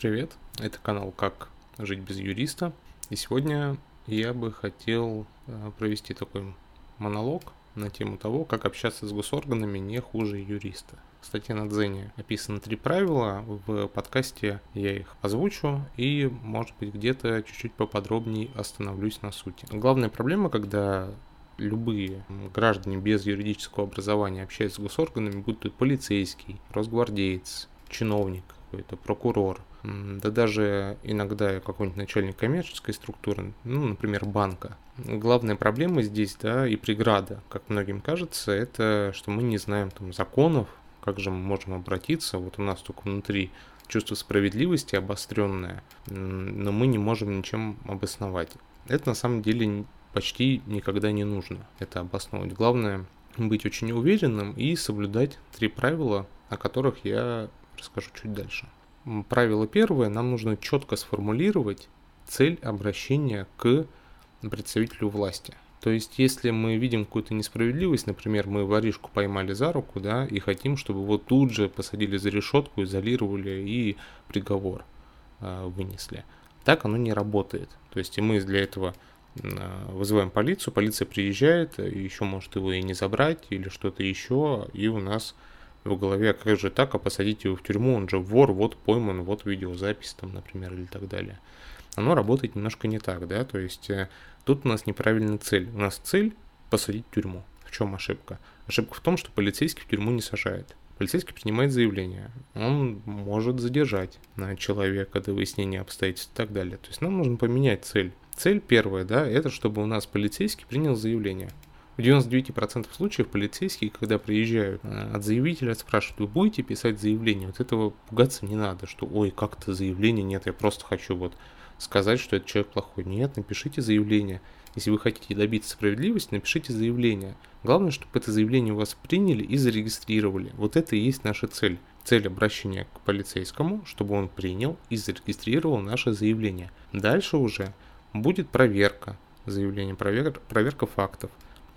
Привет, это канал «Как жить без юриста». И сегодня я бы хотел э, провести такой монолог на тему того, как общаться с госорганами не хуже юриста. В статье на Дзене описаны три правила, в подкасте я их озвучу и, может быть, где-то чуть-чуть поподробнее остановлюсь на сути. Главная проблема, когда любые граждане без юридического образования общаются с госорганами, будь то полицейский, росгвардеец, чиновник, какой-то прокурор, да даже иногда какой-нибудь начальник коммерческой структуры, ну, например, банка. Главная проблема здесь, да, и преграда, как многим кажется, это что мы не знаем там законов, как же мы можем обратиться, вот у нас только внутри чувство справедливости обостренное, но мы не можем ничем обосновать. Это на самом деле почти никогда не нужно, это обосновывать. Главное быть очень уверенным и соблюдать три правила, о которых я расскажу чуть дальше. Правило первое, нам нужно четко сформулировать цель обращения к представителю власти. То есть, если мы видим какую-то несправедливость, например, мы воришку поймали за руку, да, и хотим, чтобы его тут же посадили за решетку, изолировали и приговор э, вынесли. Так оно не работает. То есть, и мы для этого э, вызываем полицию, полиция приезжает, еще может его и не забрать, или что-то еще, и у нас в голове, а как же так, а посадить его в тюрьму, он же вор, вот пойман, вот видеозапись там, например, или так далее. Оно работает немножко не так, да, то есть э, тут у нас неправильная цель. У нас цель посадить в тюрьму. В чем ошибка? Ошибка в том, что полицейский в тюрьму не сажает. Полицейский принимает заявление, он может задержать на человека до выяснения обстоятельств и так далее. То есть нам нужно поменять цель. Цель первая, да, это чтобы у нас полицейский принял заявление. В 99% случаев полицейские, когда приезжают э, от заявителя, спрашивают, вы будете писать заявление? Вот этого пугаться не надо, что ой, как-то заявление нет, я просто хочу вот сказать, что этот человек плохой. Нет, напишите заявление. Если вы хотите добиться справедливости, напишите заявление. Главное, чтобы это заявление у вас приняли и зарегистрировали. Вот это и есть наша цель. Цель обращения к полицейскому, чтобы он принял и зарегистрировал наше заявление. Дальше уже будет проверка заявления, проверка, проверка фактов.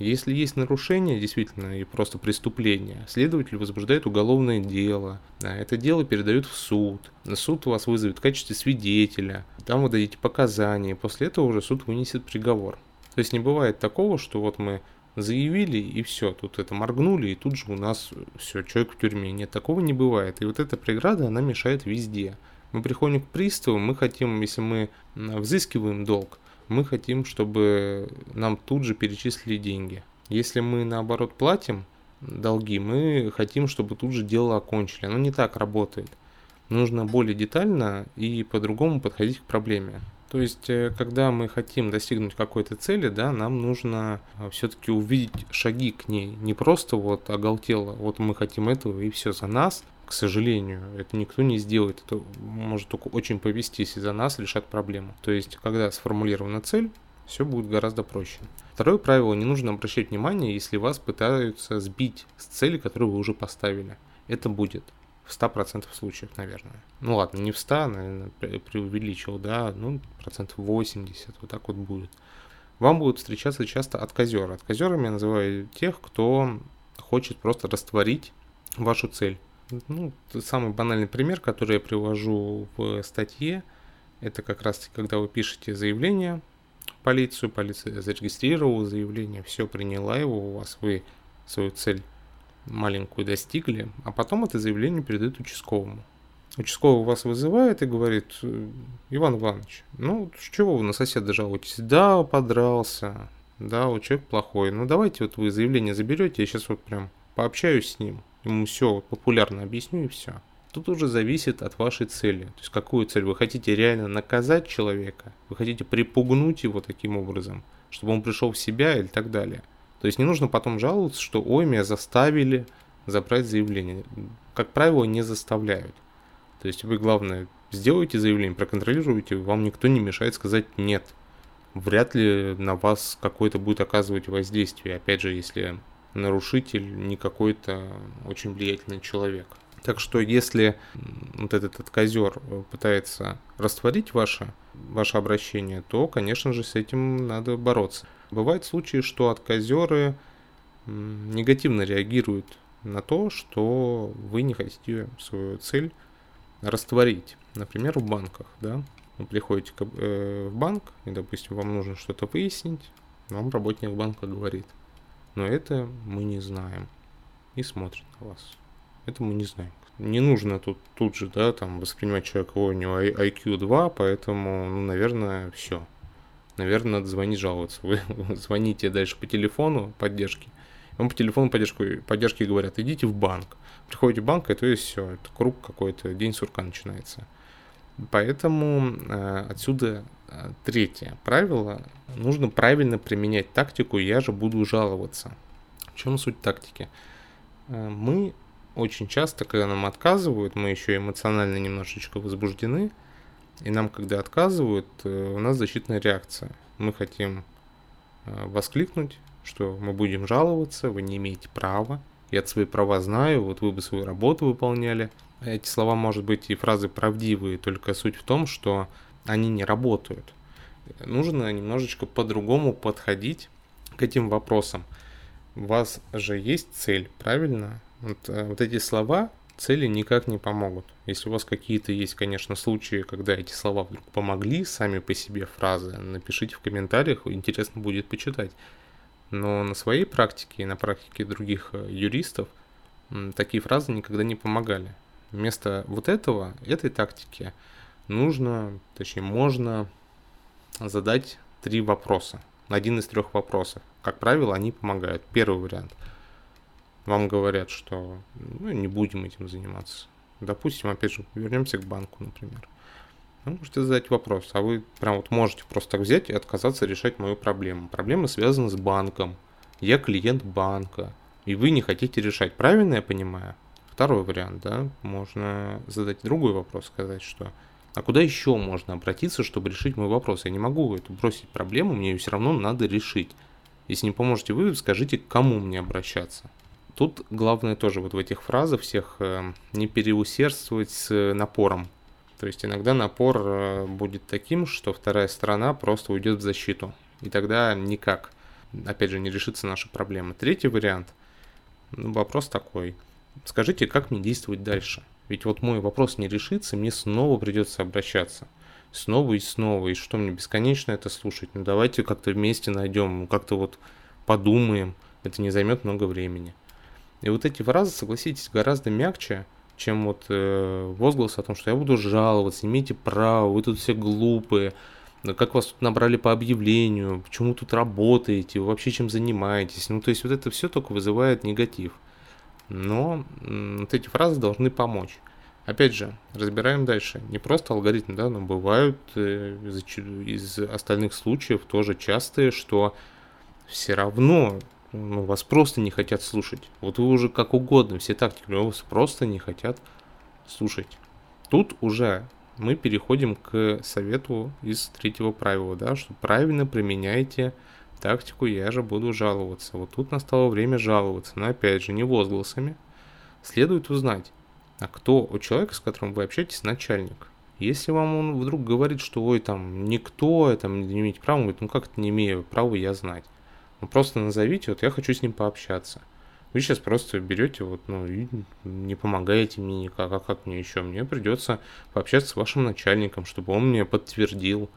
Если есть нарушение, действительно, и просто преступление, следователь возбуждает уголовное дело. Это дело передают в суд. Суд вас вызовет в качестве свидетеля. Там вы дадите показания. После этого уже суд вынесет приговор. То есть не бывает такого, что вот мы заявили и все, тут это моргнули, и тут же у нас все, человек в тюрьме. Нет, такого не бывает. И вот эта преграда, она мешает везде. Мы приходим к приставу, мы хотим, если мы взыскиваем долг, мы хотим, чтобы нам тут же перечислили деньги. Если мы наоборот платим долги, мы хотим, чтобы тут же дело окончили. Оно не так работает. Нужно более детально и по-другому подходить к проблеме. То есть, э, когда мы хотим достигнуть какой-то цели, да, нам нужно э, все-таки увидеть шаги к ней. Не просто вот оголтело, вот мы хотим этого и все за нас, к сожалению, это никто не сделает. Это может только очень повестись, и за нас решать проблему. То есть, когда сформулирована цель, все будет гораздо проще. Второе правило, не нужно обращать внимание, если вас пытаются сбить с цели, которую вы уже поставили. Это будет в 100% случаев, наверное. Ну ладно, не в 100, наверное, преувеличил, да, ну, процентов 80, вот так вот будет. Вам будут встречаться часто отказеры. Отказерами я называю тех, кто хочет просто растворить вашу цель. Ну, самый банальный пример, который я привожу в статье, это как раз когда вы пишете заявление в полицию, полиция зарегистрировала заявление, все приняла его у вас, вы свою цель маленькую достигли, а потом это заявление передают участковому. Участковый вас вызывает и говорит, Иван Иванович, ну, с чего вы на соседа жалуетесь? Да, подрался, да, вот человек плохой, ну давайте вот вы заявление заберете, я сейчас вот прям пообщаюсь с ним, ему все популярно объясню и все. Тут уже зависит от вашей цели. То есть какую цель? Вы хотите реально наказать человека? Вы хотите припугнуть его таким образом, чтобы он пришел в себя или так далее? То есть не нужно потом жаловаться, что ой, меня заставили забрать заявление. Как правило, не заставляют. То есть вы, главное, сделайте заявление, проконтролируйте, вам никто не мешает сказать нет. Вряд ли на вас какое-то будет оказывать воздействие. Опять же, если нарушитель не какой-то очень влиятельный человек. Так что если вот этот отказер пытается растворить ваше, ваше обращение, то, конечно же, с этим надо бороться. Бывают случаи, что отказеры негативно реагируют на то, что вы не хотите свою цель растворить. Например, в банках, да, вы приходите э, в банк, и, допустим, вам нужно что-то выяснить, вам работник банка говорит, но это мы не знаем, и смотрит на вас. Это мы не знаем. Не нужно тут, тут же, да, там, воспринимать человека, у него IQ 2, поэтому, ну, наверное, все. Наверное, надо звонить жаловаться. Вы звоните дальше по телефону поддержки, вам по телефону поддержки, поддержки говорят, идите в банк. Приходите в банк, и то есть все, это круг какой-то, день сурка начинается. Поэтому э, отсюда э, третье правило. Нужно правильно применять тактику «я же буду жаловаться». В чем суть тактики? Э, мы очень часто, когда нам отказывают, мы еще эмоционально немножечко возбуждены, и нам, когда отказывают, у нас защитная реакция. Мы хотим воскликнуть, что мы будем жаловаться, вы не имеете права, я свои права знаю, вот вы бы свою работу выполняли. Эти слова, может быть, и фразы правдивые, только суть в том, что они не работают. Нужно немножечко по-другому подходить к этим вопросам. У вас же есть цель, правильно? Вот, э, вот эти слова цели никак не помогут. Если у вас какие-то есть, конечно, случаи, когда эти слова вдруг помогли сами по себе фразы, напишите в комментариях, интересно будет почитать. Но на своей практике и на практике других э, юристов такие фразы никогда не помогали. Вместо вот этого, этой тактики, нужно, точнее, можно задать три вопроса. Один из трех вопросов. Как правило, они помогают. Первый вариант. Вам говорят, что ну, не будем этим заниматься. Допустим, опять же, вернемся к банку, например. Вы можете задать вопрос, а вы прям вот можете просто так взять и отказаться решать мою проблему. Проблема связана с банком. Я клиент банка, и вы не хотите решать. Правильно я понимаю? Второй вариант, да, можно задать другой вопрос, сказать, что а куда еще можно обратиться, чтобы решить мой вопрос? Я не могу эту бросить проблему, мне ее все равно надо решить. Если не поможете вы, скажите, к кому мне обращаться. Тут главное тоже вот в этих фразах всех э, не переусердствовать с напором. То есть иногда напор э, будет таким, что вторая сторона просто уйдет в защиту. И тогда никак, опять же, не решится наша проблема. Третий вариант. Ну, вопрос такой. Скажите, как мне действовать дальше? Ведь вот мой вопрос не решится, мне снова придется обращаться. Снова и снова. И что мне бесконечно это слушать? Ну давайте как-то вместе найдем, как-то вот подумаем. Это не займет много времени. И вот эти фразы, согласитесь, гораздо мягче, чем вот э, возглас о том, что я буду жаловаться, имейте право, вы тут все глупые, как вас тут набрали по объявлению, почему тут работаете, вы вообще чем занимаетесь. Ну, то есть вот это все только вызывает негатив. Но вот эти фразы должны помочь. Опять же, разбираем дальше. Не просто алгоритм, да, но бывают э, из, из остальных случаев тоже частые, что все равно ну, вас просто не хотят слушать. Вот вы уже как угодно, все тактики, но вас просто не хотят слушать. Тут уже мы переходим к совету из третьего правила, да, что правильно применяйте тактику «я же буду жаловаться». Вот тут настало время жаловаться, но опять же не возгласами. Следует узнать, а кто у человека, с которым вы общаетесь, начальник. Если вам он вдруг говорит, что ой, там, никто, это не имеете права, он говорит, ну как это не имею права я знать. Ну, просто назовите, вот я хочу с ним пообщаться. Вы сейчас просто берете, вот, ну, и не помогаете мне никак, а как мне еще? Мне придется пообщаться с вашим начальником, чтобы он мне подтвердил,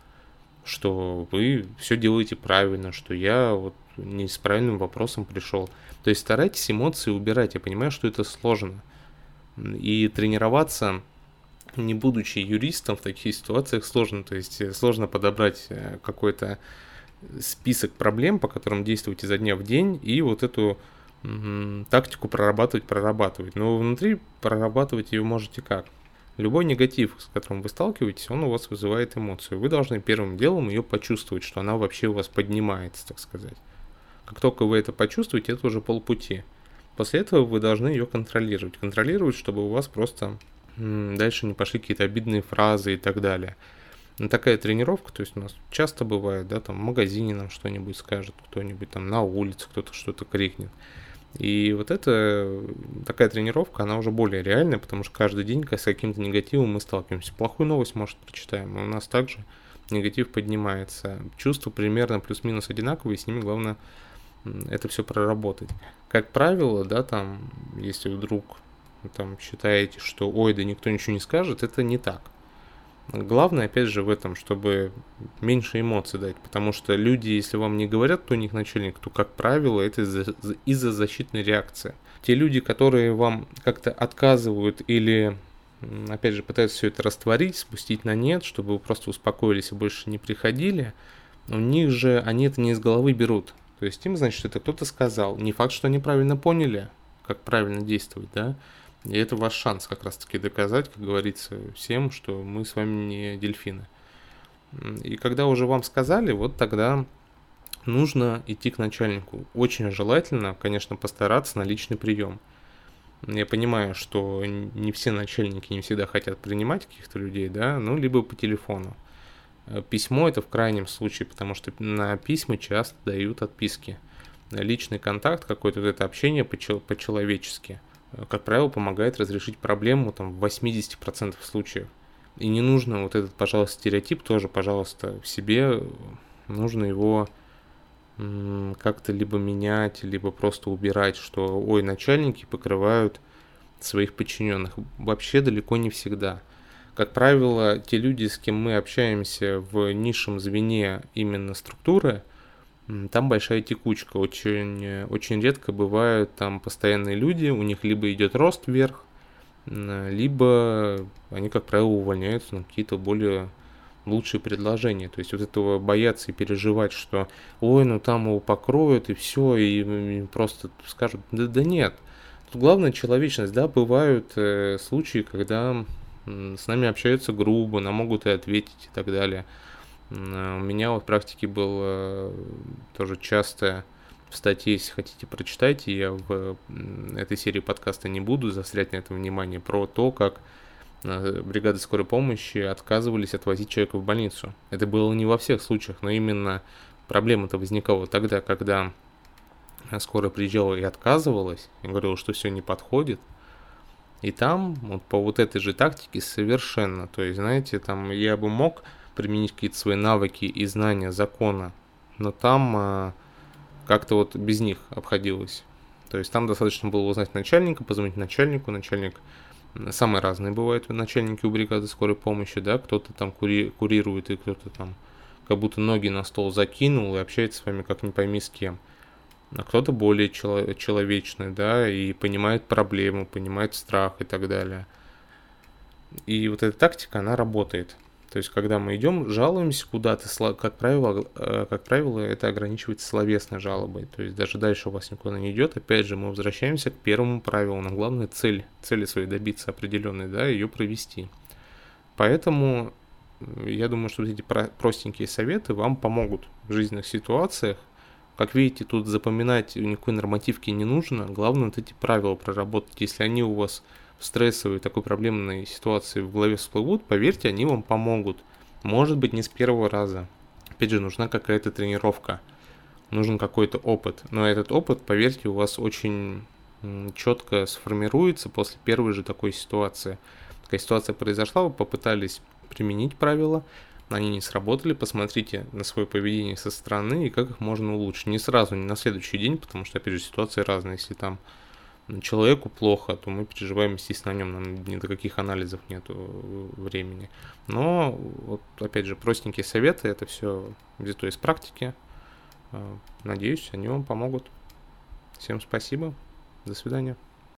что вы все делаете правильно, что я вот не с правильным вопросом пришел. То есть старайтесь эмоции убирать. Я понимаю, что это сложно. И тренироваться, не будучи юристом, в таких ситуациях сложно. То есть сложно подобрать э, какой-то список проблем, по которым действовать изо дня в день, и вот эту тактику прорабатывать, прорабатывать. Но внутри прорабатывать ее можете как? Любой негатив, с которым вы сталкиваетесь, он у вас вызывает эмоцию. Вы должны первым делом ее почувствовать, что она вообще у вас поднимается, так сказать. Как только вы это почувствуете, это уже полпути. После этого вы должны ее контролировать. Контролировать, чтобы у вас просто дальше не пошли какие-то обидные фразы и так далее. Ну, такая тренировка, то есть у нас часто бывает, да, там в магазине нам что-нибудь скажет, кто-нибудь там на улице кто-то что-то крикнет. И вот эта такая тренировка, она уже более реальная, потому что каждый день с каким-то негативом мы сталкиваемся. Плохую новость, может, прочитаем, у нас также негатив поднимается. Чувства примерно плюс-минус одинаковые, с ними главное это все проработать. Как правило, да, там, если вдруг там считаете, что ой, да никто ничего не скажет, это не так. Главное, опять же, в этом, чтобы меньше эмоций дать, потому что люди, если вам не говорят, кто у них начальник, то, как правило, это из-за, из-за защитной реакции. Те люди, которые вам как-то отказывают или, опять же, пытаются все это растворить, спустить на нет, чтобы вы просто успокоились и больше не приходили, у них же, они это не из головы берут. То есть им, значит, это кто-то сказал. Не факт, что они правильно поняли, как правильно действовать, да, и это ваш шанс как раз-таки доказать, как говорится, всем, что мы с вами не дельфины. И когда уже вам сказали, вот тогда нужно идти к начальнику. Очень желательно, конечно, постараться на личный прием. Я понимаю, что не все начальники не всегда хотят принимать каких-то людей, да, ну, либо по телефону. Э, письмо это в крайнем случае, потому что на письма часто дают отписки. Личный контакт, какое-то вот это общение по-человечески – как правило, помогает разрешить проблему там, в 80% случаев. И не нужно вот этот, пожалуйста, стереотип тоже, пожалуйста, в себе нужно его как-то либо менять, либо просто убирать, что, ой, начальники покрывают своих подчиненных. Вообще далеко не всегда. Как правило, те люди, с кем мы общаемся в низшем звене именно структуры – там большая текучка, очень, очень редко бывают там постоянные люди, у них либо идет рост вверх, либо они, как правило, увольняются на какие-то более лучшие предложения. То есть вот этого бояться и переживать, что ой, ну там его покроют и все, и, просто скажут, да, да нет. Тут главное человечность, да, бывают э, случаи, когда э, с нами общаются грубо, нам могут и ответить и так далее. Э, у меня вот в практике было тоже часто в статье, если хотите, прочитайте. Я в этой серии подкаста не буду застрять на этом внимание про то, как э, бригады скорой помощи отказывались отвозить человека в больницу. Это было не во всех случаях, но именно проблема-то возникала тогда, когда скорая приезжала и отказывалась, и говорила, что все не подходит. И там вот по вот этой же тактике совершенно, то есть, знаете, там я бы мог применить какие-то свои навыки и знания закона, но там а, как-то вот без них обходилось. То есть там достаточно было узнать начальника, позвонить начальнику, начальник самые разные бывают начальники у бригады скорой помощи, да, кто-то там кури, курирует и кто-то там как будто ноги на стол закинул и общается с вами как не пойми с кем. А кто-то более чело- человечный, да, и понимает проблему, понимает страх и так далее. И вот эта тактика, она работает. То есть, когда мы идем, жалуемся куда-то, как правило, э, как правило, это ограничивается словесной жалобой. То есть, даже дальше у вас никуда не идет. Опять же, мы возвращаемся к первому правилу. Но главное цель, цели своей добиться определенной, да, ее провести. Поэтому я думаю, что эти простенькие советы вам помогут в жизненных ситуациях. Как видите, тут запоминать никакой нормативки не нужно. Главное вот эти правила проработать. Если они у вас стрессовой такой проблемной ситуации в голове всплывут, поверьте, они вам помогут. Может быть, не с первого раза. Опять же, нужна какая-то тренировка, нужен какой-то опыт. Но этот опыт, поверьте, у вас очень четко сформируется после первой же такой ситуации. Такая ситуация произошла, вы попытались применить правила, они не сработали, посмотрите на свое поведение со стороны и как их можно улучшить. Не сразу, не на следующий день, потому что, опять же, ситуации разные. Если там человеку плохо, то мы переживаем, естественно, о нем, нам ни до каких анализов нет времени. Но, вот, опять же, простенькие советы, это все взято из практики. А, надеюсь, они вам помогут. Всем спасибо. До свидания.